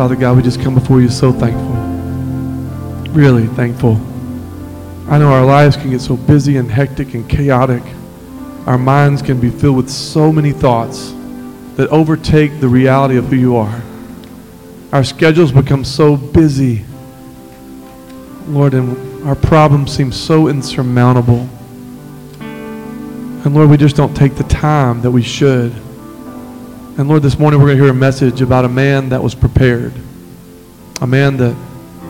Father God, we just come before you so thankful. Really thankful. I know our lives can get so busy and hectic and chaotic. Our minds can be filled with so many thoughts that overtake the reality of who you are. Our schedules become so busy. Lord, and our problems seem so insurmountable. And Lord, we just don't take the time that we should and Lord, this morning we're going to hear a message about a man that was prepared, a man that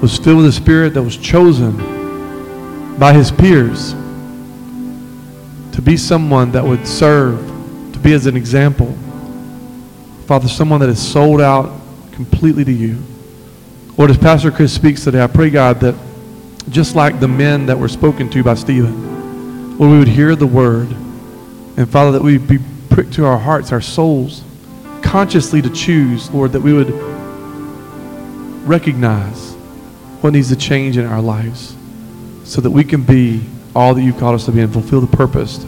was filled with the Spirit, that was chosen by his peers to be someone that would serve, to be as an example. Father, someone that is sold out completely to you. Lord, as Pastor Chris speaks today, I pray, God, that just like the men that were spoken to by Stephen, Lord, we would hear the word. And Father, that we would be pricked to our hearts, our souls consciously to choose, Lord, that we would recognize what needs to change in our lives so that we can be all that you've called us to be and fulfill the purpose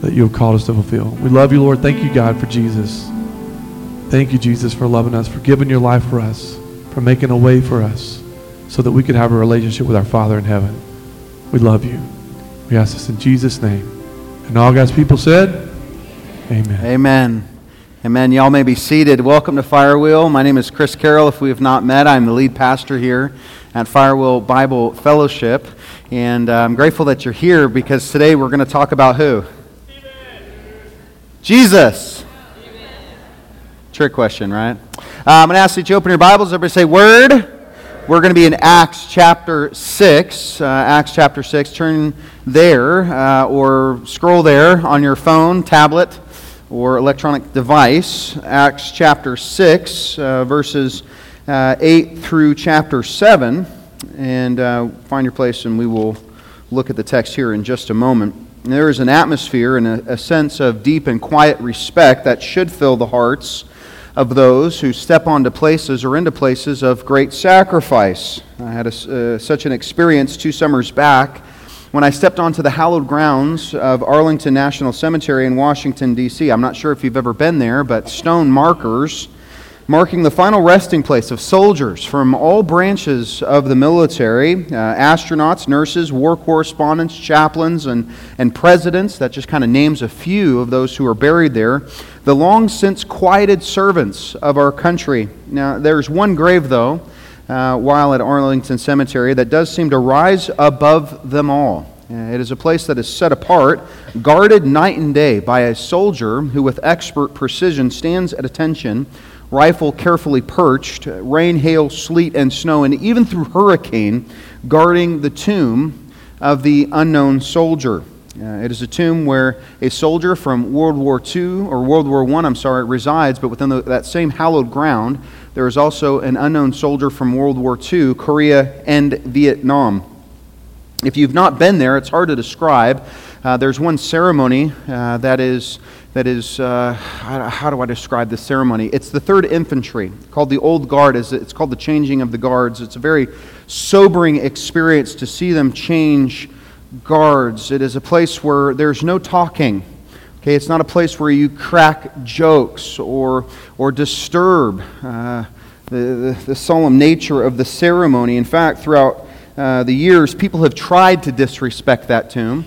that you have called us to fulfill. We love you, Lord. Thank you, God, for Jesus. Thank you, Jesus, for loving us, for giving your life for us, for making a way for us so that we could have a relationship with our Father in heaven. We love you. We ask this in Jesus' name. And all God's people said, Amen. Amen. Amen. Y'all may be seated. Welcome to Firewheel. My name is Chris Carroll. If we have not met, I'm the lead pastor here at Firewheel Bible Fellowship. And uh, I'm grateful that you're here because today we're going to talk about who? Jesus. Trick question, right? Uh, I'm going to ask that you open your Bibles. Everybody say, Word. We're going to be in Acts chapter 6. Uh, Acts chapter 6. Turn there uh, or scroll there on your phone, tablet or electronic device, Acts chapter 6, uh, verses uh, 8 through chapter 7. And uh, find your place, and we will look at the text here in just a moment. There is an atmosphere and a, a sense of deep and quiet respect that should fill the hearts of those who step onto places or into places of great sacrifice. I had a, uh, such an experience two summers back when I stepped onto the hallowed grounds of Arlington National Cemetery in Washington, D.C. I'm not sure if you've ever been there, but stone markers marking the final resting place of soldiers from all branches of the military uh, astronauts, nurses, war correspondents, chaplains, and, and presidents. That just kind of names a few of those who are buried there. The long since quieted servants of our country. Now, there's one grave, though uh, while at Arlington Cemetery that does seem to rise above them all. Uh, it is a place that is set apart, guarded night and day by a soldier who, with expert precision, stands at attention, rifle carefully perched, rain, hail, sleet, and snow, and even through hurricane, guarding the tomb of the unknown soldier. Uh, it is a tomb where a soldier from World War II, or World War I, I'm sorry, resides, but within the, that same hallowed ground, there is also an unknown soldier from World War II, Korea, and Vietnam. If you've not been there, it's hard to describe. Uh, there's one ceremony uh, that is, that is uh, how do I describe this ceremony? It's the 3rd Infantry, called the Old Guard. It's called the changing of the guards. It's a very sobering experience to see them change guards. It is a place where there's no talking. Okay, it's not a place where you crack jokes or, or disturb uh, the, the, the, solemn nature of the ceremony. In fact, throughout uh, the years, people have tried to disrespect that tomb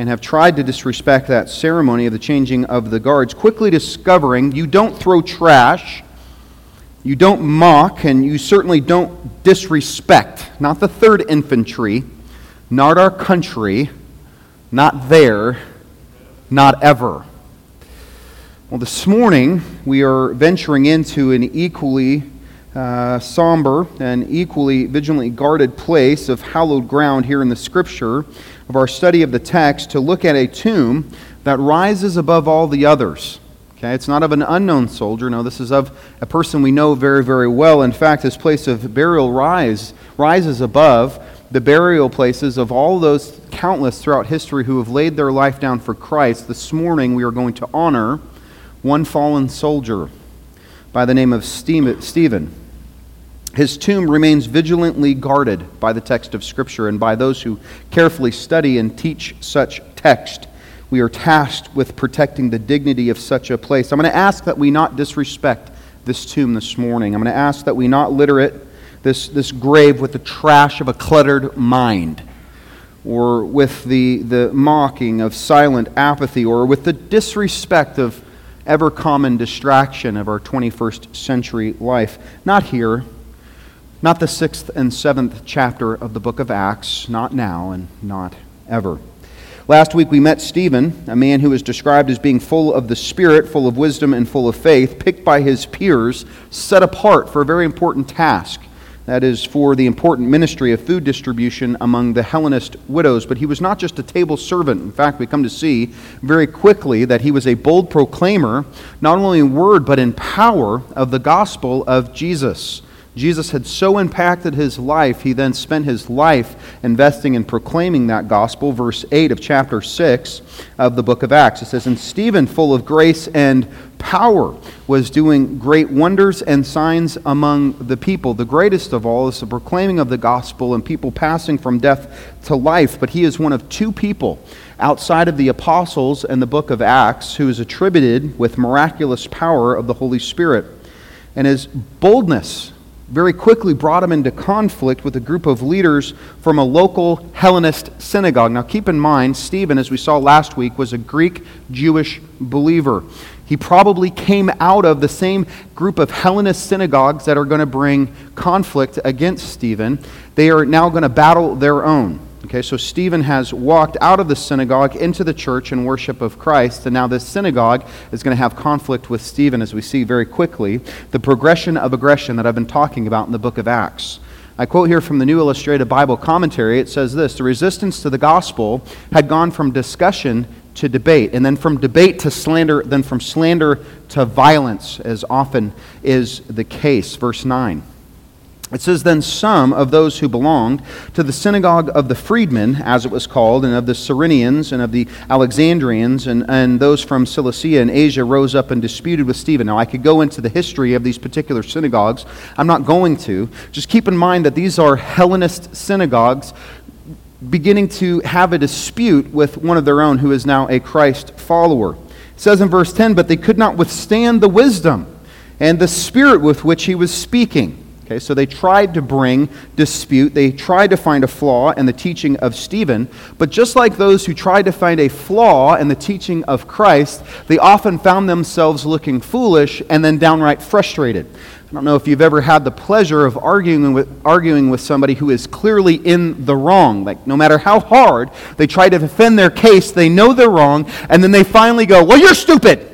and have tried to disrespect that ceremony of the changing of the guards, quickly discovering you don't throw trash, you don't mock, and you certainly don't disrespect, not the 3rd Infantry not our country, not there, not ever. Well, this morning we are venturing into an equally uh, somber and equally vigilantly guarded place of hallowed ground here in the scripture of our study of the text to look at a tomb that rises above all the others. Okay, it's not of an unknown soldier. No, this is of a person we know very, very well. In fact, this place of burial rise, rises above the burial places of all those countless throughout history who have laid their life down for Christ, this morning we are going to honor one fallen soldier by the name of Stephen. His tomb remains vigilantly guarded by the text of Scripture and by those who carefully study and teach such text. We are tasked with protecting the dignity of such a place. I'm going to ask that we not disrespect this tomb this morning. I'm going to ask that we not litter it, this, this grave, with the trash of a cluttered mind, or with the, the mocking of silent apathy, or with the disrespect of ever common distraction of our 21st century life. Not here not the sixth and seventh chapter of the book of Acts, not now and not ever. Last week we met Stephen, a man who is described as being full of the Spirit, full of wisdom, and full of faith, picked by his peers, set apart for a very important task. That is, for the important ministry of food distribution among the Hellenist widows. But he was not just a table servant. In fact, we come to see very quickly that he was a bold proclaimer, not only in word, but in power, of the gospel of Jesus. Jesus had so impacted his life, he then spent his life investing in proclaiming that gospel. Verse 8 of chapter 6 of the book of Acts. It says, And Stephen, full of grace and power, was doing great wonders and signs among the people. The greatest of all is the proclaiming of the gospel and people passing from death to life. But he is one of two people outside of the apostles and the book of Acts who is attributed with miraculous power of the Holy Spirit. And his boldness very quickly brought him into conflict with a group of leaders from a local Hellenist synagogue. Now, keep in mind, Stephen, as we saw last week, was a Greek Jewish believer. He probably came out of the same group of Hellenist synagogues that are going to bring conflict against Stephen. They are now going to battle their own. Okay, so Stephen has walked out of the synagogue into the church in worship of Christ, and now this synagogue is going to have conflict with Stephen, as we see very quickly. The progression of aggression that I've been talking about in the book of Acts. I quote here from the New Illustrated Bible Commentary. It says this The resistance to the gospel had gone from discussion to debate, and then from debate to slander, then from slander to violence, as often is the case. Verse 9. It says, Then some of those who belonged to the synagogue of the freedmen, as it was called, and of the Cyrenians and of the Alexandrians, and, and those from Cilicia and Asia rose up and disputed with Stephen. Now, I could go into the history of these particular synagogues. I'm not going to. Just keep in mind that these are Hellenist synagogues beginning to have a dispute with one of their own who is now a Christ follower. It says in verse 10, But they could not withstand the wisdom and the spirit with which he was speaking. Okay, so they tried to bring dispute. They tried to find a flaw in the teaching of Stephen. But just like those who tried to find a flaw in the teaching of Christ, they often found themselves looking foolish and then downright frustrated. I don't know if you've ever had the pleasure of arguing with, arguing with somebody who is clearly in the wrong. Like, no matter how hard they try to defend their case, they know they're wrong, and then they finally go, Well, you're stupid!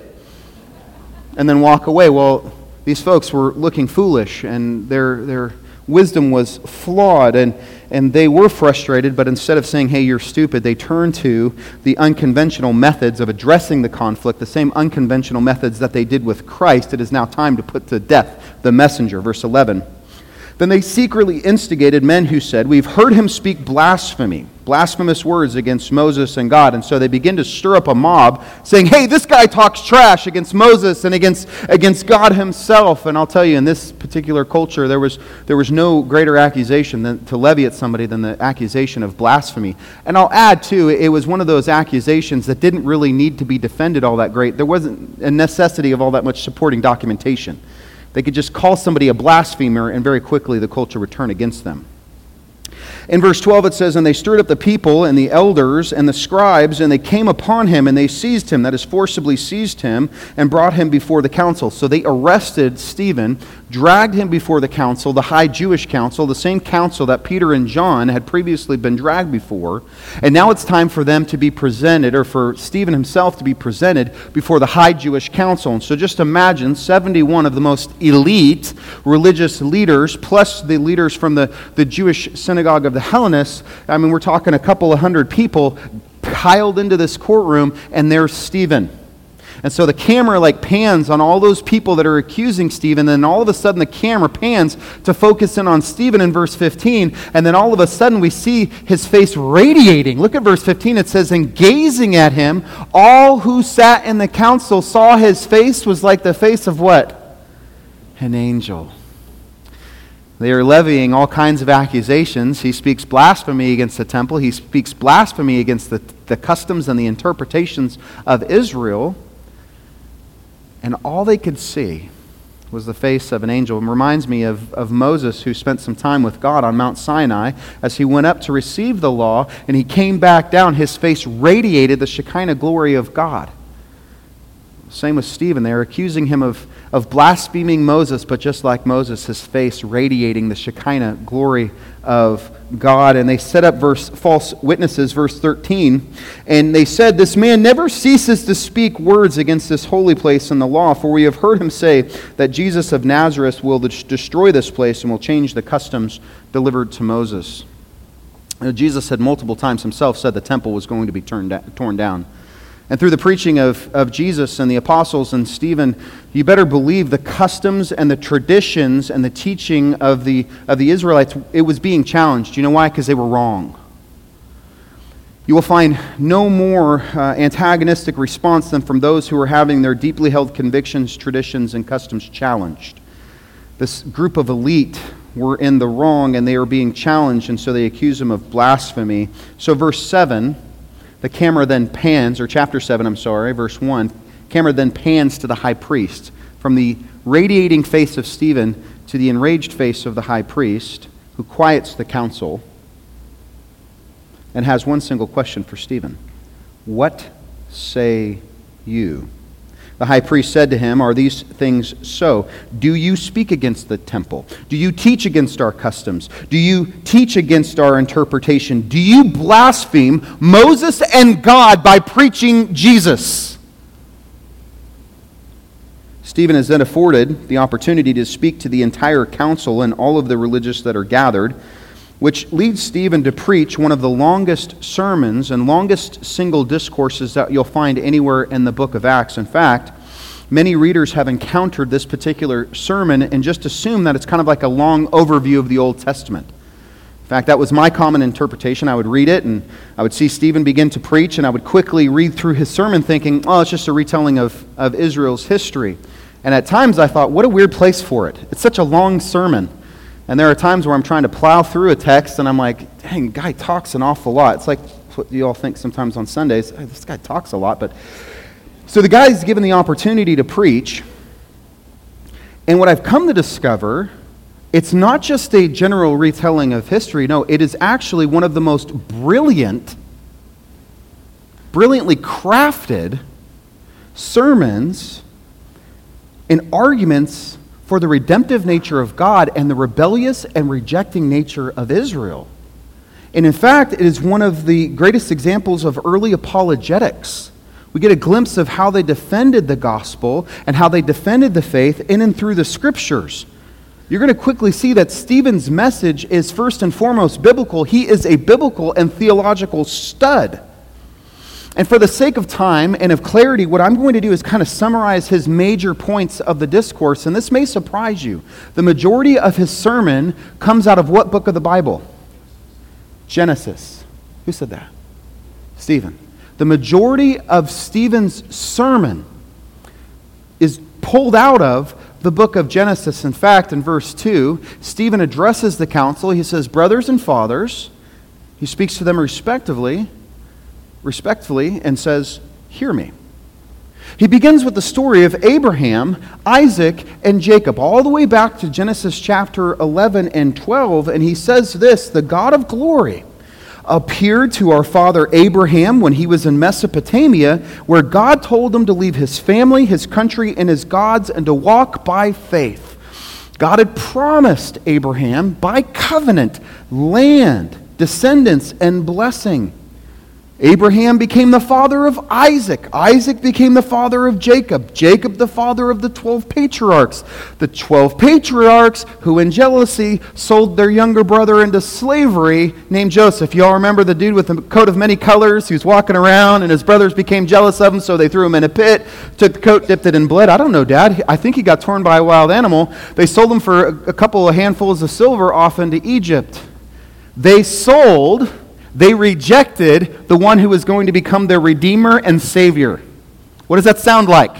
And then walk away. Well, these folks were looking foolish and their, their wisdom was flawed and, and they were frustrated, but instead of saying, hey, you're stupid, they turned to the unconventional methods of addressing the conflict, the same unconventional methods that they did with Christ. It is now time to put to death the messenger. Verse 11. Then they secretly instigated men who said, We've heard him speak blasphemy, blasphemous words against Moses and God. And so they begin to stir up a mob saying, Hey, this guy talks trash against Moses and against, against God himself. And I'll tell you, in this particular culture, there was, there was no greater accusation than, to levy at somebody than the accusation of blasphemy. And I'll add, too, it was one of those accusations that didn't really need to be defended all that great. There wasn't a necessity of all that much supporting documentation. They could just call somebody a blasphemer, and very quickly the culture would turn against them. In verse 12, it says, And they stirred up the people and the elders and the scribes, and they came upon him, and they seized him, that is, forcibly seized him, and brought him before the council. So they arrested Stephen, dragged him before the council, the high Jewish council, the same council that Peter and John had previously been dragged before. And now it's time for them to be presented, or for Stephen himself to be presented before the high Jewish council. And so just imagine 71 of the most elite religious leaders, plus the leaders from the, the Jewish synagogue of the Hellenists. I mean, we're talking a couple of hundred people piled into this courtroom, and there's Stephen. And so the camera like pans on all those people that are accusing Stephen, and then all of a sudden the camera pans to focus in on Stephen in verse 15, and then all of a sudden we see his face radiating. Look at verse 15. It says, And gazing at him, all who sat in the council saw his face was like the face of what? An angel. They are levying all kinds of accusations. He speaks blasphemy against the temple, he speaks blasphemy against the, the customs and the interpretations of Israel. And all they could see was the face of an angel. It reminds me of, of Moses, who spent some time with God on Mount Sinai as he went up to receive the law, and he came back down. His face radiated the Shekinah glory of God. Same with Stephen. They are accusing him of, of blaspheming Moses, but just like Moses, his face radiating the Shekinah glory of God. And they set up verse, false witnesses, verse 13. And they said, This man never ceases to speak words against this holy place and the law, for we have heard him say that Jesus of Nazareth will destroy this place and will change the customs delivered to Moses. Jesus had multiple times himself said the temple was going to be turned, torn down. And through the preaching of, of Jesus and the apostles and Stephen, you better believe the customs and the traditions and the teaching of the, of the Israelites, it was being challenged. You know why? Because they were wrong. You will find no more uh, antagonistic response than from those who are having their deeply held convictions, traditions, and customs challenged. This group of elite were in the wrong and they are being challenged, and so they accuse them of blasphemy. So, verse 7 the camera then pans, or chapter 7, I'm sorry, verse 1, camera then pans to the high priest. From the radiating face of Stephen to the enraged face of the high priest, who quiets the council and has one single question for Stephen What say you? The high priest said to him, Are these things so? Do you speak against the temple? Do you teach against our customs? Do you teach against our interpretation? Do you blaspheme Moses and God by preaching Jesus? Stephen is then afforded the opportunity to speak to the entire council and all of the religious that are gathered, which leads Stephen to preach one of the longest sermons and longest single discourses that you'll find anywhere in the book of Acts. In fact, many readers have encountered this particular sermon and just assume that it's kind of like a long overview of the Old Testament. In fact, that was my common interpretation. I would read it and I would see Stephen begin to preach, and I would quickly read through his sermon thinking, oh, it's just a retelling of, of Israel's history. And at times I thought, what a weird place for it. It's such a long sermon. And there are times where I'm trying to plow through a text and I'm like, dang, guy talks an awful lot. It's like what you all think sometimes on Sundays. Hey, this guy talks a lot. But so the guy's given the opportunity to preach. And what I've come to discover, it's not just a general retelling of history. No, it is actually one of the most brilliant, brilliantly crafted sermons and arguments for the redemptive nature of God and the rebellious and rejecting nature of Israel. And in fact, it is one of the greatest examples of early apologetics. We get a glimpse of how they defended the gospel and how they defended the faith in and through the scriptures. You're going to quickly see that Stephen's message is first and foremost biblical. He is a biblical and theological stud. And for the sake of time and of clarity, what I'm going to do is kind of summarize his major points of the discourse, and this may surprise you. The majority of his sermon comes out of what book of the Bible? Genesis. Who said that? Stephen. The majority of Stephen's sermon is pulled out of the book of Genesis. In fact, in verse 2, Stephen addresses the council. He says, Brothers and fathers, he speaks to them respectively respectfully and says, Hear me. He begins with the story of Abraham, Isaac, and Jacob, all the way back to Genesis chapter 11 and 12. And he says this The God of glory appeared to our father Abraham when he was in Mesopotamia, where God told him to leave his family, his country, and his gods, and to walk by faith. God had promised Abraham by covenant land, descendants, and blessing. Abraham became the father of Isaac. Isaac became the father of Jacob. Jacob, the father of the 12 patriarchs. The 12 patriarchs who, in jealousy, sold their younger brother into slavery named Joseph. You all remember the dude with the coat of many colors who's walking around, and his brothers became jealous of him, so they threw him in a pit, took the coat, dipped it in blood. I don't know, Dad. I think he got torn by a wild animal. They sold him for a couple of handfuls of silver off into Egypt. They sold they rejected the one who was going to become their Redeemer and Savior. What does that sound like?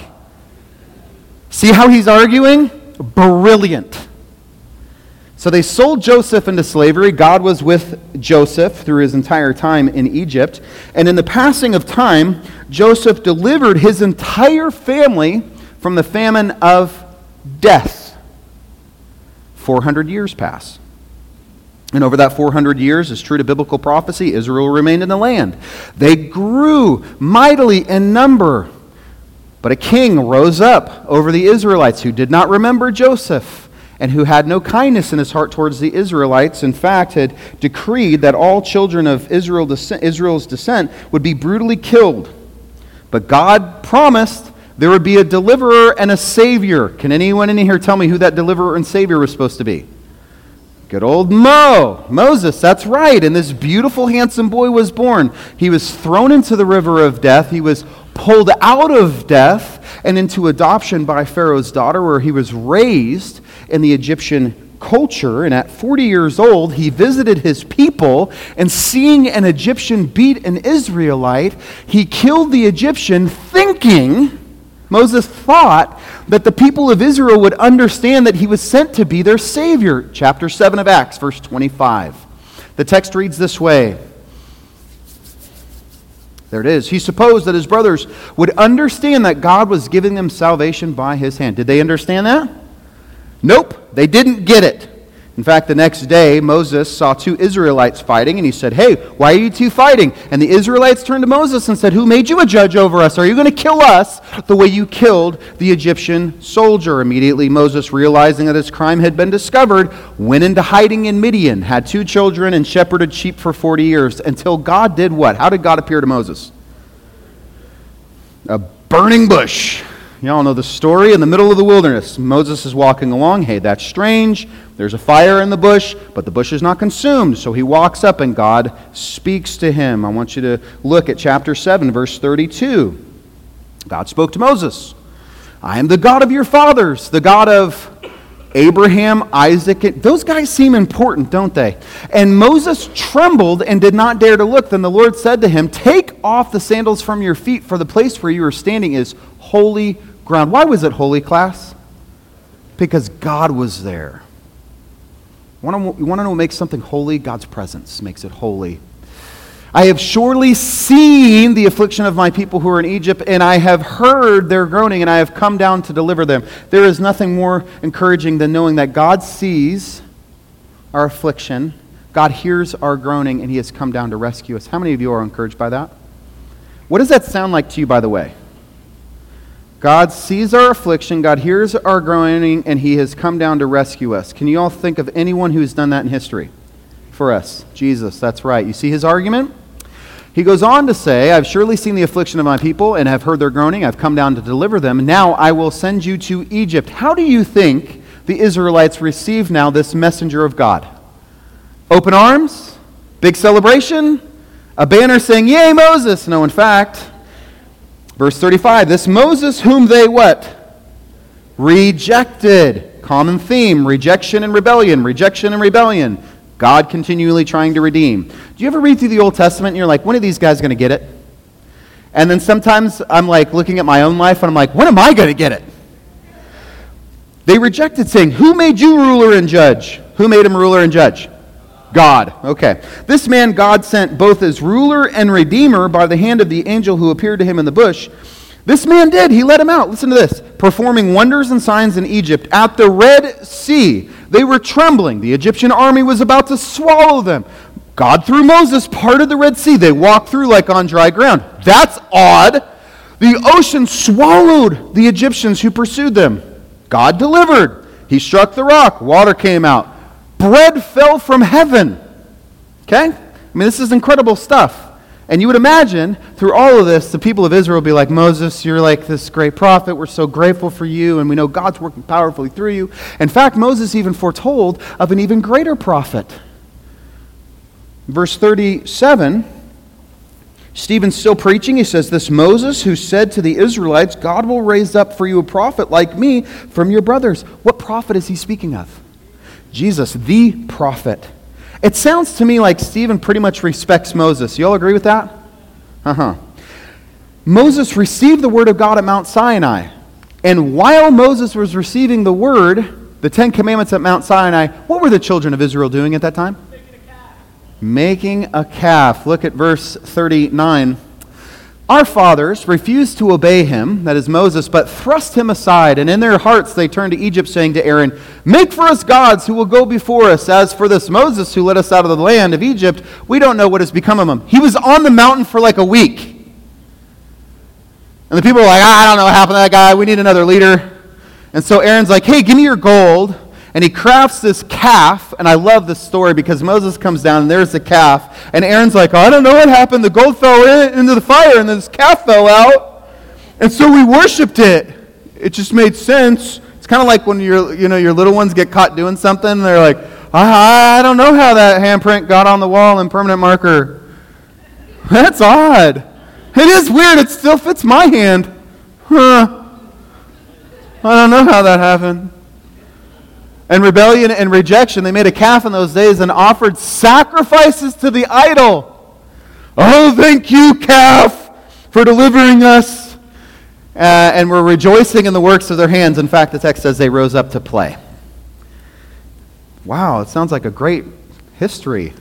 See how he's arguing? Brilliant. So they sold Joseph into slavery. God was with Joseph through his entire time in Egypt. And in the passing of time, Joseph delivered his entire family from the famine of death. 400 years pass. And over that 400 years, as true to biblical prophecy, Israel remained in the land. They grew mightily in number. But a king rose up over the Israelites who did not remember Joseph and who had no kindness in his heart towards the Israelites. In fact, had decreed that all children of Israel, Israel's descent would be brutally killed. But God promised there would be a deliverer and a savior. Can anyone in here tell me who that deliverer and savior was supposed to be? Good old Mo, Moses, that's right. And this beautiful, handsome boy was born. He was thrown into the river of death. He was pulled out of death and into adoption by Pharaoh's daughter, where he was raised in the Egyptian culture. And at 40 years old, he visited his people, and seeing an Egyptian beat an Israelite, he killed the Egyptian, thinking Moses thought that the people of Israel would understand that he was sent to be their Savior. Chapter 7 of Acts, verse 25. The text reads this way. There it is. He supposed that his brothers would understand that God was giving them salvation by his hand. Did they understand that? Nope, they didn't get it. In fact, the next day, Moses saw two Israelites fighting, and he said, Hey, why are you two fighting? And the Israelites turned to Moses and said, Who made you a judge over us? Are you going to kill us the way you killed the Egyptian soldier? Immediately, Moses, realizing that his crime had been discovered, went into hiding in Midian, had two children, and shepherded sheep for 40 years until God did what? How did God appear to Moses? A burning bush. You all know the story in the middle of the wilderness. Moses is walking along. Hey, that's strange. There's a fire in the bush, but the bush is not consumed. So he walks up and God speaks to him. I want you to look at chapter 7, verse 32. God spoke to Moses I am the God of your fathers, the God of Abraham, Isaac. Those guys seem important, don't they? And Moses trembled and did not dare to look. Then the Lord said to him, Take off the sandals from your feet, for the place where you are standing is holy ground. Why was it holy, class? Because God was there. You want to know what makes something holy? God's presence makes it holy. I have surely seen the affliction of my people who are in Egypt, and I have heard their groaning, and I have come down to deliver them. There is nothing more encouraging than knowing that God sees our affliction, God hears our groaning, and He has come down to rescue us. How many of you are encouraged by that? What does that sound like to you, by the way? God sees our affliction, God hears our groaning, and He has come down to rescue us. Can you all think of anyone who's done that in history for us? Jesus, that's right. You see his argument? He goes on to say, I've surely seen the affliction of my people and have heard their groaning. I've come down to deliver them. Now I will send you to Egypt. How do you think the Israelites receive now this messenger of God? Open arms? Big celebration? A banner saying, Yay, Moses! No, in fact, Verse 35 This Moses, whom they what? Rejected. Common theme rejection and rebellion, rejection and rebellion. God continually trying to redeem. Do you ever read through the Old Testament and you're like, when are these guys going to get it? And then sometimes I'm like looking at my own life and I'm like, when am I going to get it? They rejected saying, Who made you ruler and judge? Who made him ruler and judge? God. Okay. This man God sent both as ruler and redeemer by the hand of the angel who appeared to him in the bush. This man did. He let him out. Listen to this. Performing wonders and signs in Egypt at the Red Sea. They were trembling. The Egyptian army was about to swallow them. God, through Moses, parted the Red Sea. They walked through like on dry ground. That's odd. The ocean swallowed the Egyptians who pursued them. God delivered. He struck the rock. Water came out bread fell from heaven. Okay? I mean, this is incredible stuff. And you would imagine through all of this, the people of Israel be like, Moses, you're like this great prophet. We're so grateful for you, and we know God's working powerfully through you. In fact, Moses even foretold of an even greater prophet. Verse 37, Stephen's still preaching. He says, This Moses who said to the Israelites, God will raise up for you a prophet like me from your brothers. What prophet is he speaking of? Jesus, the prophet. It sounds to me like Stephen pretty much respects Moses. You all agree with that? Uh huh. Moses received the word of God at Mount Sinai. And while Moses was receiving the word, The Ten Commandments at Mount Sinai, what were the children of Israel doing at that time? Making a calf. Making a calf. Look at verse 39. Our fathers refused to obey him, that is Moses, but thrust him aside, and in their hearts they turned to Egypt, saying to Aaron, Make for us gods who will go before us. As for this Moses who led us out of the land of Egypt, we don't know what has become of him. He was on the mountain for like a week. And the people are like, ah, I don't know what happened to that guy. We need another leader. And so Aaron's like, Hey, give me your gold and he crafts this calf. And I love this story because Moses comes down and there's the calf. And Aaron's like, oh, I don't know what happened. The gold fell in, into the fire and this calf fell out. And so we worshiped it. It just made sense. It's kind of like when your, you know, your little ones get caught doing something. And they're like, I, I don't know how that handprint got on the wall in permanent marker. That's odd. It is weird. It still fits my hand. Huh. I don't know how that happened and rebellion and rejection, they made a calf in those days and offered sacrifices to the idol. Oh, thank you, calf, for delivering us. Uh, and were rejoicing in the works of their hands. In fact, the text says they rose up to play. Wow, it sounds like a great history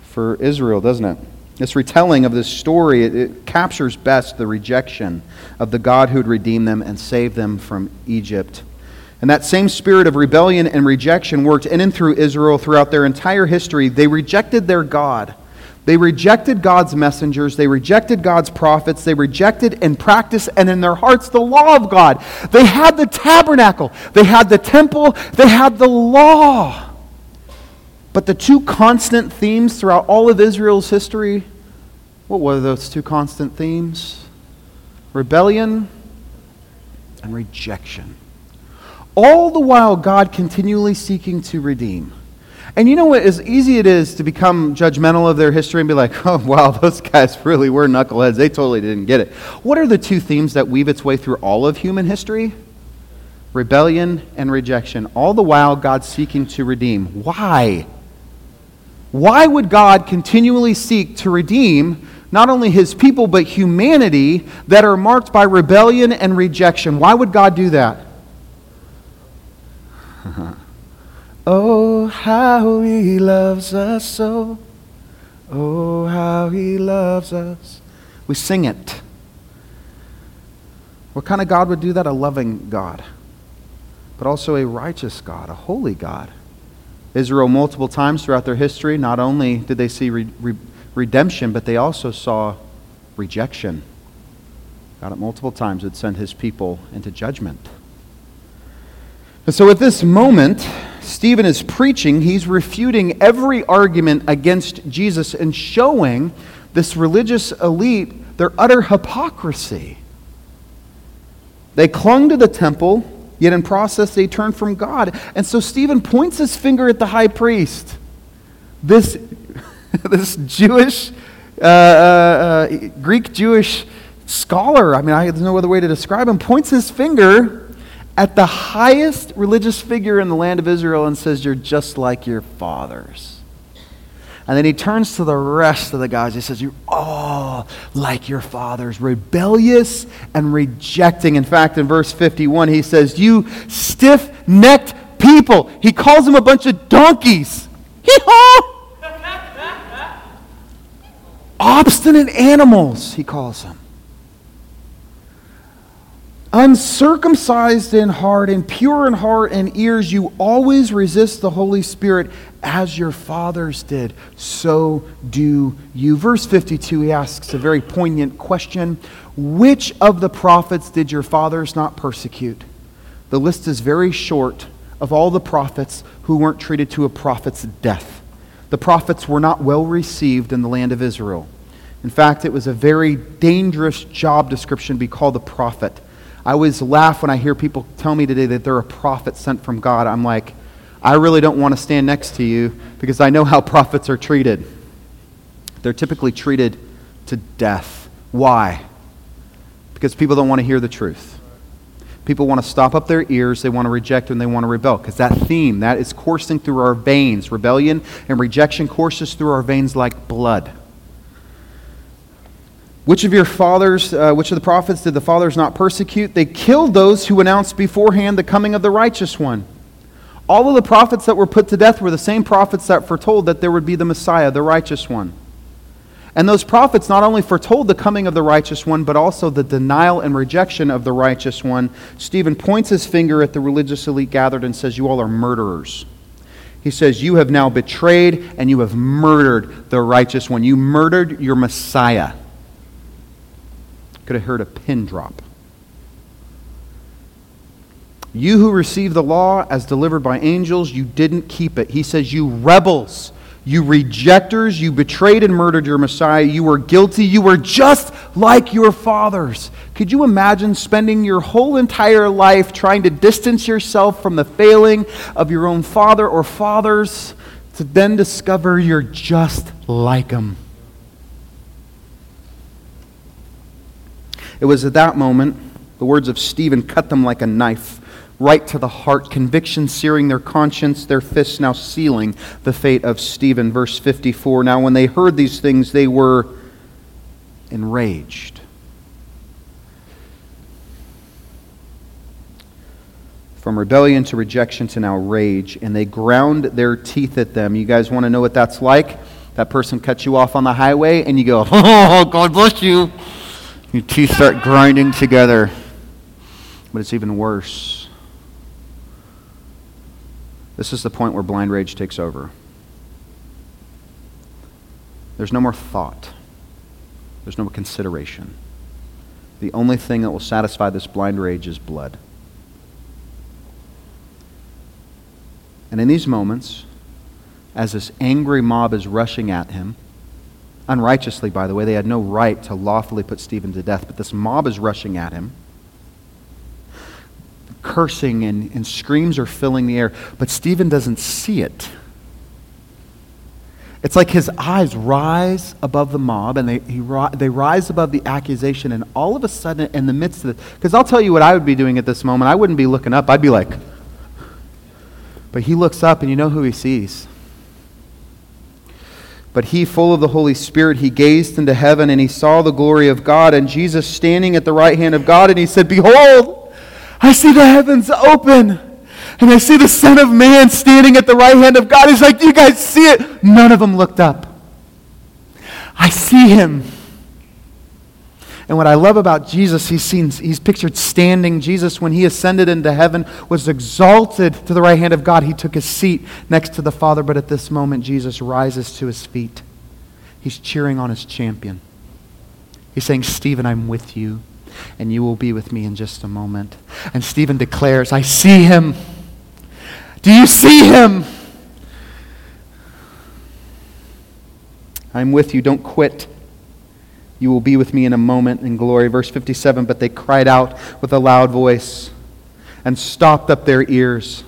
for Israel, doesn't it? This retelling of this story, it, it captures best the rejection of the God who would redeem them and save them from Egypt. And that same spirit of rebellion and rejection worked in and through Israel throughout their entire history. They rejected their God. They rejected God's messengers. They rejected God's prophets. They rejected in practice and in their hearts the law of God. They had the tabernacle. They had the temple. They had the law. But the two constant themes throughout all of Israel's history what were those two constant themes? Rebellion and rejection. All the while, God continually seeking to redeem. And you know what? As easy it is to become judgmental of their history and be like, oh, wow, those guys really were knuckleheads. They totally didn't get it. What are the two themes that weave its way through all of human history? Rebellion and rejection. All the while, God seeking to redeem. Why? Why would God continually seek to redeem not only his people, but humanity that are marked by rebellion and rejection? Why would God do that? oh, how he loves us so. Oh, how he loves us. We sing it. What kind of God would do that? A loving God, but also a righteous God, a holy God. Israel, multiple times throughout their history, not only did they see re- re- redemption, but they also saw rejection. God, at multiple times, would send his people into judgment. And so at this moment, Stephen is preaching. He's refuting every argument against Jesus and showing this religious elite their utter hypocrisy. They clung to the temple, yet in process they turned from God. And so Stephen points his finger at the high priest. This, this Jewish, uh, uh, uh, Greek Jewish scholar, I mean, I, there's no other way to describe him, points his finger at the highest religious figure in the land of Israel and says, You're just like your fathers. And then he turns to the rest of the guys. He says, You're all like your fathers, rebellious and rejecting. In fact, in verse 51, he says, You stiff necked people. He calls them a bunch of donkeys. Obstinate animals, he calls them uncircumcised in heart and pure in heart and ears, you always resist the Holy Spirit as your fathers did. So do you. Verse 52, he asks a very poignant question Which of the prophets did your fathers not persecute? The list is very short of all the prophets who weren't treated to a prophet's death. The prophets were not well received in the land of Israel. In fact, it was a very dangerous job description to be called a prophet I always laugh when I hear people tell me today that they're a prophet sent from God. I'm like, I really don't want to stand next to you because I know how prophets are treated. They're typically treated to death. Why? Because people don't want to hear the truth. People want to stop up their ears, they want to reject, and they want to rebel. Because that theme, that is coursing through our veins. Rebellion and rejection courses through our veins like blood. Which of your fathers, uh, which of the prophets did the fathers not persecute? They killed those who announced beforehand the coming of the righteous one. All of the prophets that were put to death were the same prophets that foretold that there would be the Messiah, the righteous one. And those prophets not only foretold the coming of the righteous one, but also the denial and rejection of the righteous one. Stephen points his finger at the religious elite gathered and says, You all are murderers. He says, You have now betrayed and you have murdered the righteous one. You murdered your Messiah. Could have heard a pin drop. You who received the law as delivered by angels, you didn't keep it. He says, You rebels. You rejectors, you betrayed and murdered your Messiah. You were guilty. You were just like your fathers. Could you imagine spending your whole entire life trying to distance yourself from the failing of your own father or fathers to then discover you're just like them? It was at that moment the words of Stephen cut them like a knife right to the heart, conviction searing their conscience, their fists now sealing the fate of Stephen. Verse 54 Now, when they heard these things, they were enraged. From rebellion to rejection to now rage, and they ground their teeth at them. You guys want to know what that's like? That person cuts you off on the highway, and you go, Oh, God bless you. Your teeth start grinding together. But it's even worse this is the point where blind rage takes over. There's no more thought, there's no more consideration. The only thing that will satisfy this blind rage is blood. And in these moments, as this angry mob is rushing at him, unrighteously, by the way, they had no right to lawfully put Stephen to death, but this mob is rushing at him cursing and, and screams are filling the air, but Stephen doesn't see it. It's like his eyes rise above the mob and they, he, they rise above the accusation, and all of a sudden, in the midst of it, because I'll tell you what I would be doing at this moment. I wouldn't be looking up, I'd be like, but he looks up, and you know who he sees. But he, full of the Holy Spirit, he gazed into heaven and he saw the glory of God and Jesus standing at the right hand of God, and he said, Behold, I see the heavens open. And I see the Son of Man standing at the right hand of God. He's like, Do you guys see it? None of them looked up. I see him. And what I love about Jesus, he's, seen, he's pictured standing. Jesus, when he ascended into heaven, was exalted to the right hand of God. He took his seat next to the Father, but at this moment, Jesus rises to his feet. He's cheering on his champion. He's saying, Stephen, I'm with you and you will be with me in just a moment. And Stephen declares, I see him. Do you see him? I'm with you. Don't quit. You will be with me in a moment in glory. Verse 57 But they cried out with a loud voice and stopped up their ears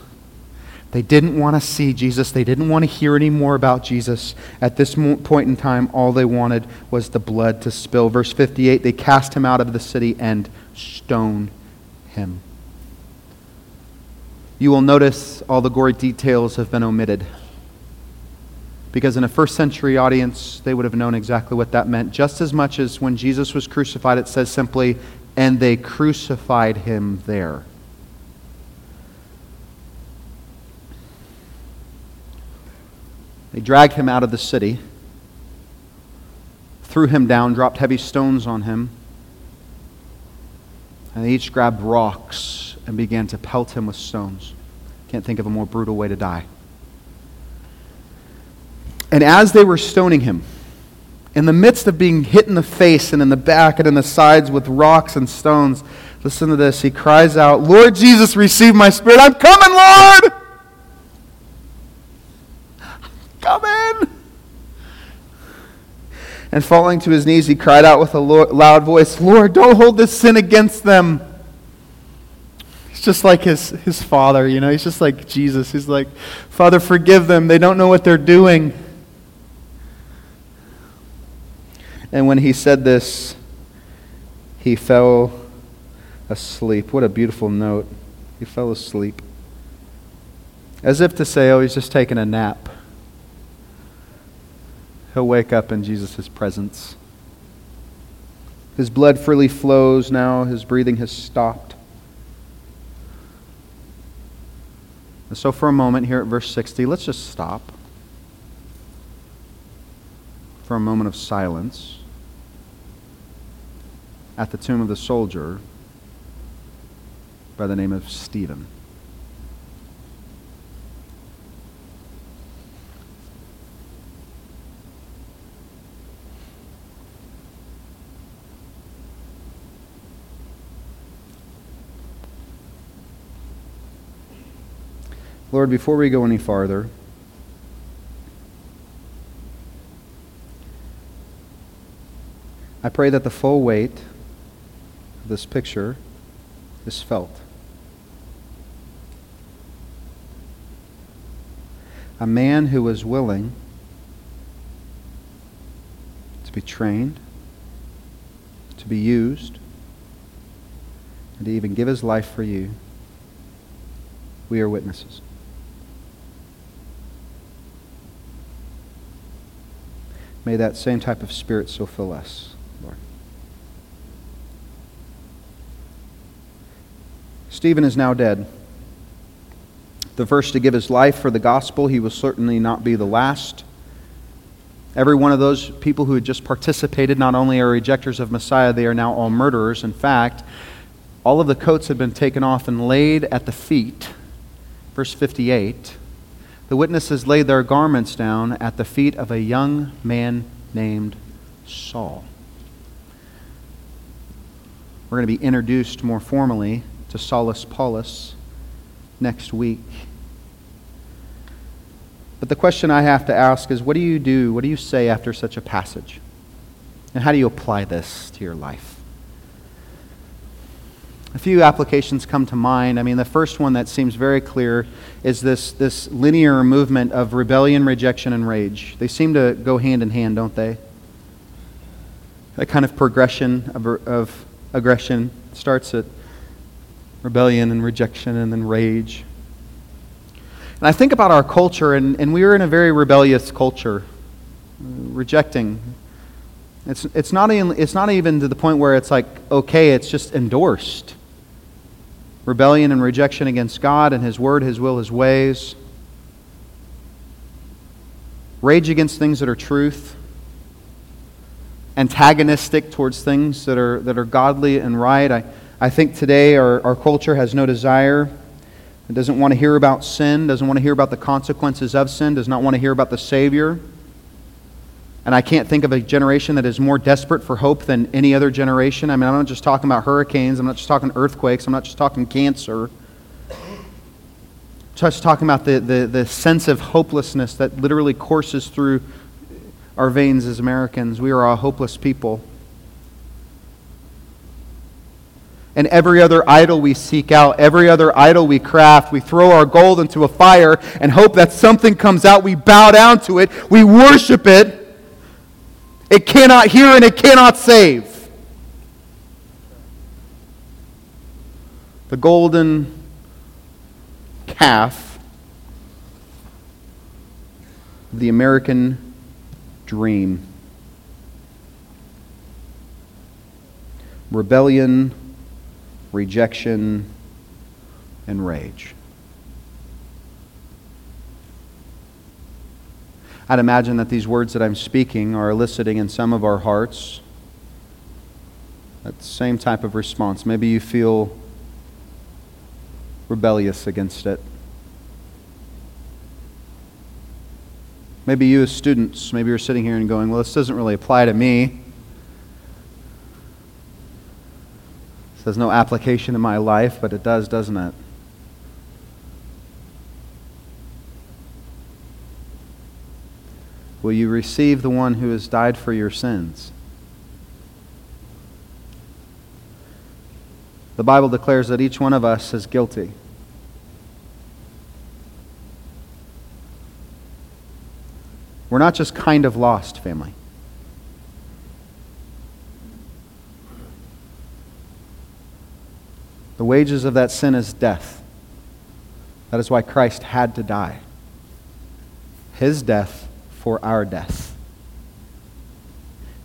they didn't want to see Jesus. They didn't want to hear any more about Jesus. At this point in time, all they wanted was the blood to spill. Verse 58 they cast him out of the city and stoned him. You will notice all the gory details have been omitted. Because in a first century audience, they would have known exactly what that meant. Just as much as when Jesus was crucified, it says simply, and they crucified him there. They dragged him out of the city, threw him down, dropped heavy stones on him, and they each grabbed rocks and began to pelt him with stones. Can't think of a more brutal way to die. And as they were stoning him, in the midst of being hit in the face and in the back and in the sides with rocks and stones, listen to this. He cries out, Lord Jesus, receive my spirit. I'm coming, Lord! Come in. And falling to his knees, he cried out with a loud voice, Lord, don't hold this sin against them. He's just like his, his father, you know, he's just like Jesus. He's like, Father, forgive them. They don't know what they're doing. And when he said this, he fell asleep. What a beautiful note. He fell asleep. As if to say, oh, he's just taking a nap he'll wake up in Jesus' presence. His blood freely flows now, his breathing has stopped. And so, for a moment here at verse 60, let's just stop for a moment of silence at the tomb of the soldier by the name of Stephen. Lord, before we go any farther, I pray that the full weight this picture is felt. A man who is willing to be trained, to be used, and to even give his life for you. We are witnesses. May that same type of spirit so fill us, Lord. Stephen is now dead. The first to give his life for the gospel, he will certainly not be the last. Every one of those people who had just participated not only are rejectors of Messiah, they are now all murderers. In fact, all of the coats had been taken off and laid at the feet. Verse 58 the witnesses laid their garments down at the feet of a young man named Saul. We're going to be introduced more formally to Saulus Paulus next week. But the question I have to ask is what do you do? What do you say after such a passage? And how do you apply this to your life? A few applications come to mind. I mean, the first one that seems very clear is this, this linear movement of rebellion, rejection, and rage. They seem to go hand in hand, don't they? That kind of progression of, of aggression starts at rebellion and rejection and then rage. And I think about our culture, and, and we are in a very rebellious culture, uh, rejecting. It's, it's, not even, it's not even to the point where it's like, okay, it's just endorsed rebellion and rejection against God and His Word, His will, His ways, rage against things that are truth, antagonistic towards things that are, that are godly and right. I, I think today our, our culture has no desire. It doesn't want to hear about sin, doesn't want to hear about the consequences of sin, does not want to hear about the Savior. And I can't think of a generation that is more desperate for hope than any other generation. I mean, I'm not just talking about hurricanes, I'm not just talking earthquakes, I'm not just talking cancer. I'm just talking about the, the, the sense of hopelessness that literally courses through our veins as Americans. We are a hopeless people. And every other idol we seek out, every other idol we craft. We throw our gold into a fire and hope that something comes out. We bow down to it, we worship it, it cannot hear and it cannot save. The golden calf the American dream. Rebellion, rejection, and rage. I'd imagine that these words that I'm speaking are eliciting in some of our hearts that same type of response. Maybe you feel rebellious against it. Maybe you, as students, maybe you're sitting here and going, Well, this doesn't really apply to me. This has no application in my life, but it does, doesn't it? will you receive the one who has died for your sins? The Bible declares that each one of us is guilty. We're not just kind of lost, family. The wages of that sin is death. That is why Christ had to die. His death for our death.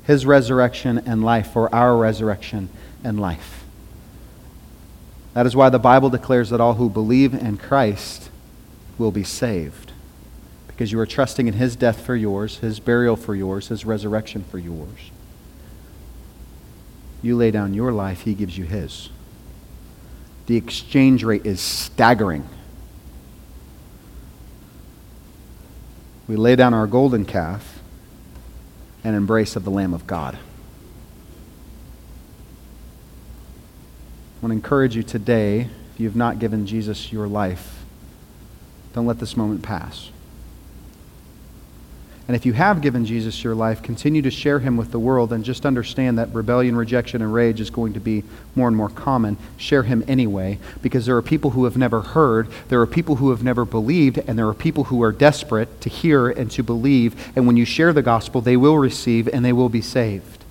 his resurrection and life for our resurrection and life. That is why the Bible declares that all who believe in Christ will be saved. Because you are trusting in his death for yours, his burial for yours, his resurrection for yours. You lay down your life, he gives you his. The exchange rate is staggering. We lay down our golden calf and embrace of the Lamb of God. I want to encourage you today, if you have not given Jesus your life, don't let this moment pass. And if you have given Jesus your life, continue to share him with the world and just understand that rebellion, rejection, and rage is going to be more and more common. Share him anyway, because there are people who have never heard, there are people who have never believed, and there are people who are desperate to hear and to believe. And when you share the gospel, they will receive and they will be saved.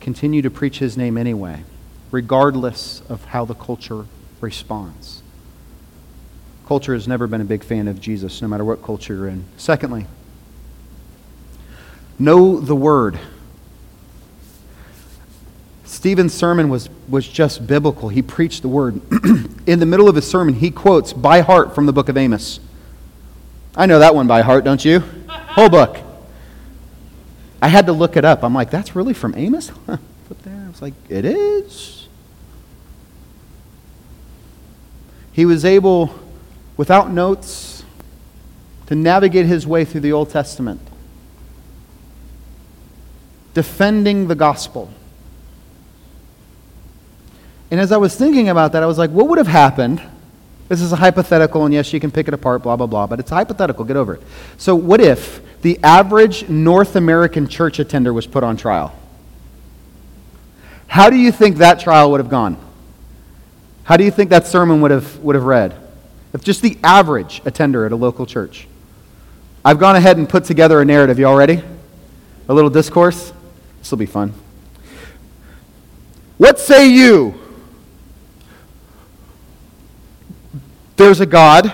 Continue to preach his name anyway, regardless of how the culture responds. Culture has never been a big fan of Jesus, no matter what culture you're in. Secondly, know the Word. Stephen's sermon was, was just biblical. He preached the Word. in the middle of his sermon, he quotes by heart from the book of Amos. I know that one by heart, don't you? Whole book. I had to look it up. I'm like, that's really from Amos? Put there. I was like, it is. He was able without notes to navigate his way through the Old Testament, defending the gospel. And as I was thinking about that, I was like, what would have happened? This is a hypothetical, and yes, you can pick it apart, blah, blah, blah, but it's hypothetical. Get over it. So, what if the average North American church attender was put on trial? How do you think that trial would have gone? How do you think that sermon would have, would have read? If just the average attender at a local church. I've gone ahead and put together a narrative. You all ready? A little discourse? This will be fun. What say you? There's a God,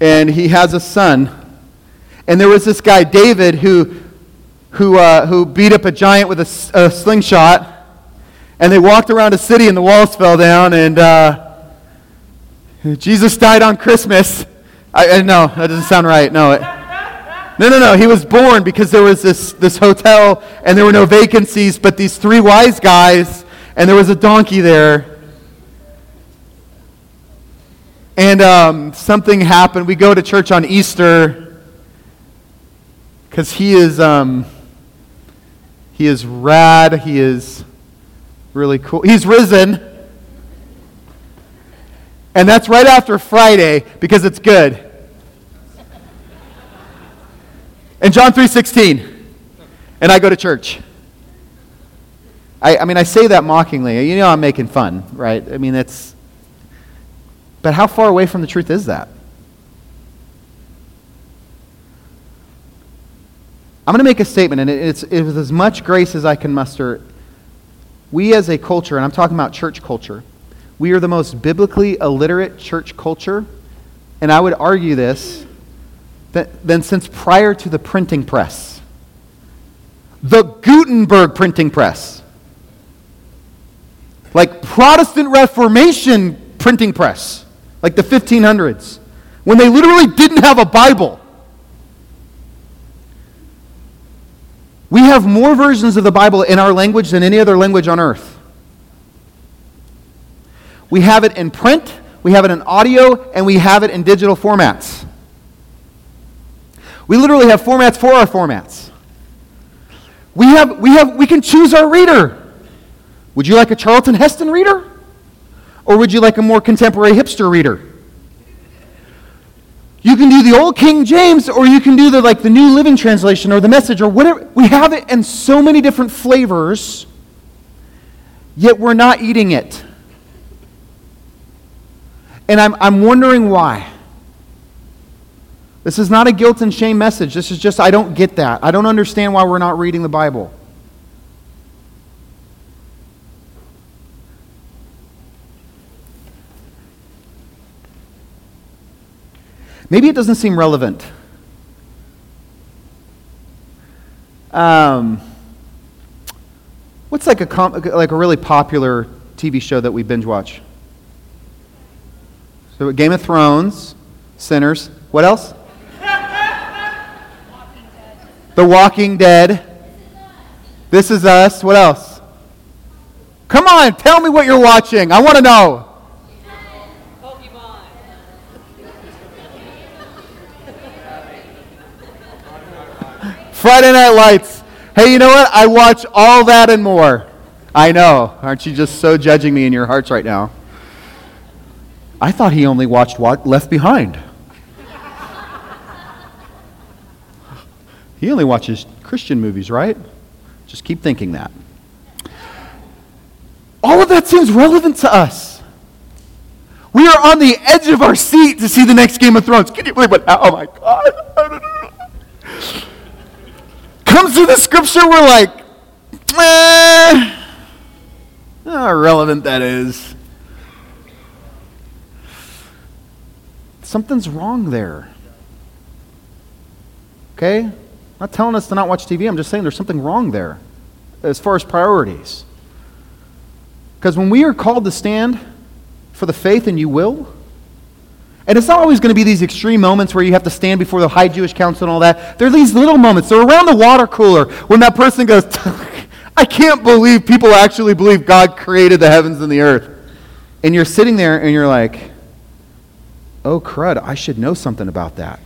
and he has a son. And there was this guy, David, who, who, uh, who beat up a giant with a, a, slingshot. And they walked around a city, and the walls fell down, and. Uh, Jesus died on Christmas. I, I, no, that doesn't sound right. No. It, no, no, no. He was born because there was this, this hotel and there were no vacancies, but these three wise guys, and there was a donkey there. And um, something happened. We go to church on Easter because he is um, he is rad. He is really cool. He's risen. And that's right after Friday because it's good. And John 3:16. And I go to church. I, I mean, I say that mockingly. You know I'm making fun, right? I mean, it's. But how far away from the truth is that? I'm going to make a statement, and it's, it's as much grace as I can muster. We as a culture, and I'm talking about church culture, we are the most biblically illiterate church culture, and I would argue this, that, than since prior to the printing press. The Gutenberg printing press. Like Protestant Reformation printing press, like the 1500s, when they literally didn't have a Bible. We have more versions of the Bible in our language than any other language on earth. We have it in print, we have it in audio, and we have it in digital formats. We literally have formats for our formats. We, have, we, have, we can choose our reader. Would you like a Charlton Heston reader? Or would you like a more contemporary hipster reader? You can do the old King James, or you can do the like the New Living Translation or the Message or whatever. We have it in so many different flavors, yet we're not eating it. And I'm, I'm wondering why. This is not a guilt and shame message. This is just, I don't get that. I don't understand why we're not reading the Bible. Maybe it doesn't seem relevant. Um, what's like a like a really popular TV show that we binge watch? So Game of Thrones, Sinners. What else? The Walking Dead. This is Us. What else? Come on, tell me what you're watching. I want to know. Friday Night Lights. Hey, you know what? I watch all that and more. I know. Aren't you just so judging me in your hearts right now? I thought he only watched what Left Behind. he only watches Christian movies, right? Just keep thinking that. All of that seems relevant to us. We are on the edge of our seat to see the next Game of Thrones. Can you believe what? Oh my God. Comes through the scripture, we're like, eh, how relevant that is. Something's wrong there. Okay? I'm not telling us to not watch TV. I'm just saying there's something wrong there as far as priorities. Because when we are called to stand for the faith, and you will, and it's not always going to be these extreme moments where you have to stand before the high Jewish council and all that. There are these little moments. They're around the water cooler when that person goes, I can't believe people actually believe God created the heavens and the earth. And you're sitting there and you're like, oh, crud, I should know something about that.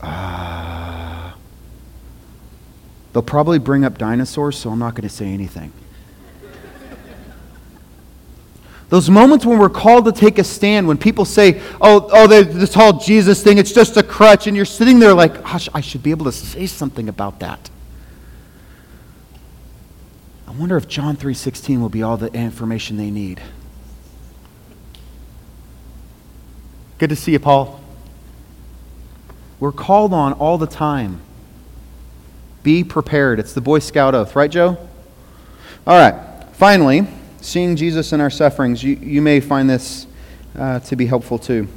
Uh, they'll probably bring up dinosaurs, so I'm not going to say anything. Those moments when we're called to take a stand, when people say, oh, oh this whole Jesus thing, it's just a crutch, and you're sitting there like, gosh, I should be able to say something about that. I wonder if John 3.16 will be all the information they need. Good to see you, Paul. We're called on all the time. Be prepared. It's the Boy Scout oath, right, Joe? All right. Finally, seeing Jesus in our sufferings, you, you may find this uh, to be helpful too.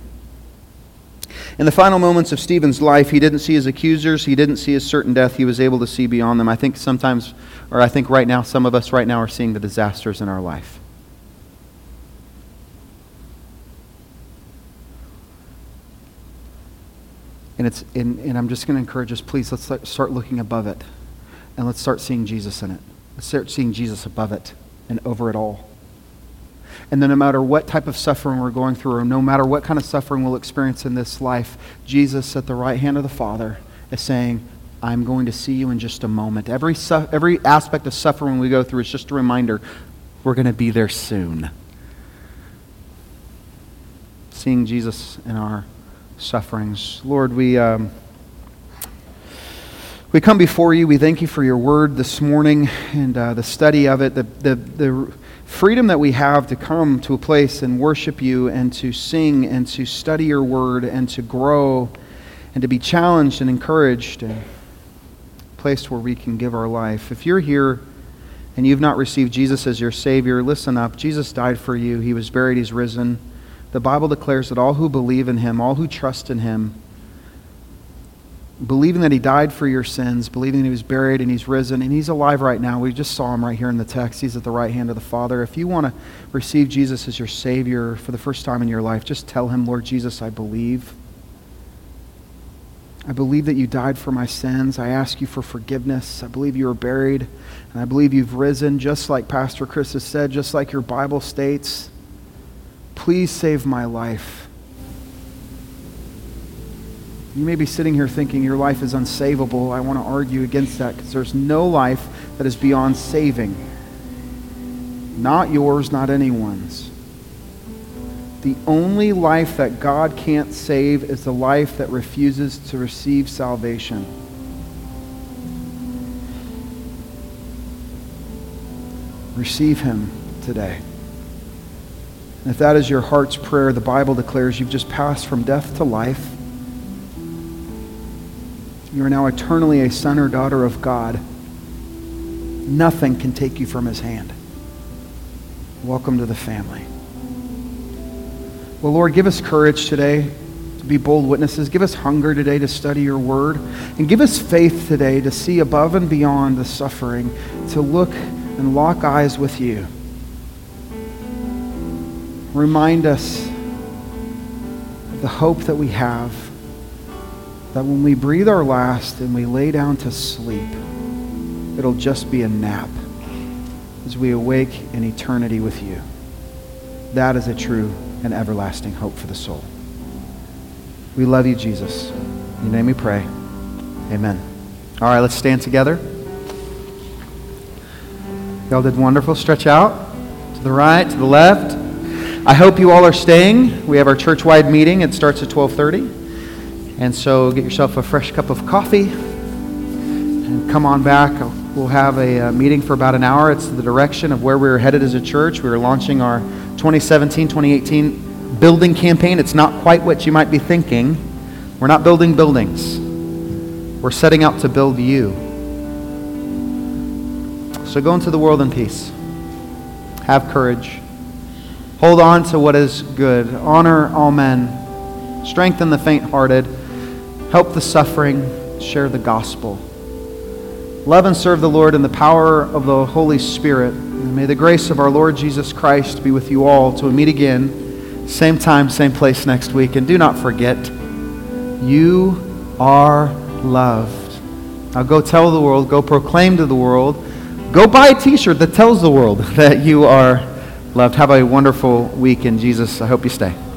In the final moments of Stephen's life, he didn't see his accusers. He didn't see his certain death. He was able to see beyond them. I think sometimes, or I think right now, some of us right now are seeing the disasters in our life. And, it's, and, and I'm just going to encourage us, please, let's start looking above it. And let's start seeing Jesus in it. Let's start seeing Jesus above it and over it all. And then, no matter what type of suffering we're going through, or no matter what kind of suffering we'll experience in this life, Jesus at the right hand of the Father is saying, I'm going to see you in just a moment. Every, su- every aspect of suffering we go through is just a reminder we're going to be there soon. Seeing Jesus in our sufferings. Lord, we, um, we come before you. We thank you for your word this morning and uh, the study of it, the, the, the freedom that we have to come to a place and worship you and to sing and to study your word and to grow and to be challenged and encouraged and a place where we can give our life. If you're here and you've not received Jesus as your Savior, listen up. Jesus died for you. He was buried. He's risen. The Bible declares that all who believe in him, all who trust in him, believing that he died for your sins, believing that he was buried and he's risen, and he's alive right now. We just saw him right here in the text. He's at the right hand of the Father. If you want to receive Jesus as your Savior for the first time in your life, just tell him, Lord Jesus, I believe. I believe that you died for my sins. I ask you for forgiveness. I believe you were buried, and I believe you've risen, just like Pastor Chris has said, just like your Bible states. Please save my life. You may be sitting here thinking your life is unsavable. I want to argue against that because there's no life that is beyond saving. Not yours, not anyone's. The only life that God can't save is the life that refuses to receive salvation. Receive Him today. And if that is your heart's prayer, the Bible declares you've just passed from death to life. You are now eternally a son or daughter of God. Nothing can take you from his hand. Welcome to the family. Well, Lord, give us courage today to be bold witnesses. Give us hunger today to study your word. And give us faith today to see above and beyond the suffering, to look and lock eyes with you. Remind us of the hope that we have that when we breathe our last and we lay down to sleep, it'll just be a nap as we awake in eternity with you. That is a true and everlasting hope for the soul. We love you, Jesus. In your name we pray. Amen. All right, let's stand together. Y'all did wonderful. Stretch out to the right, to the left. I hope you all are staying. We have our church-wide meeting. It starts at 12:30. And so get yourself a fresh cup of coffee and come on back. We'll have a, uh, meeting for about an hour. It's the direction of where we're headed as a church. We are launching our 2017-2018 building campaign, it's not quite what you might be thinking. We're not building buildings, we're setting out to build you. So go into the world in peace. Have courage. Hold on to what is good. Honor all men. Strengthen the faint hearted. Help the suffering. Share the gospel. Love and serve the Lord in the power of the Holy Spirit. And may the grace of our Lord Jesus Christ be with you all we meet again same time, same place next week. And do not forget, you are loved. Now go tell the world, go proclaim to the world, go buy a t shirt that tells the world that you are loved. Have a wonderful week in Jesus. I hope you stay.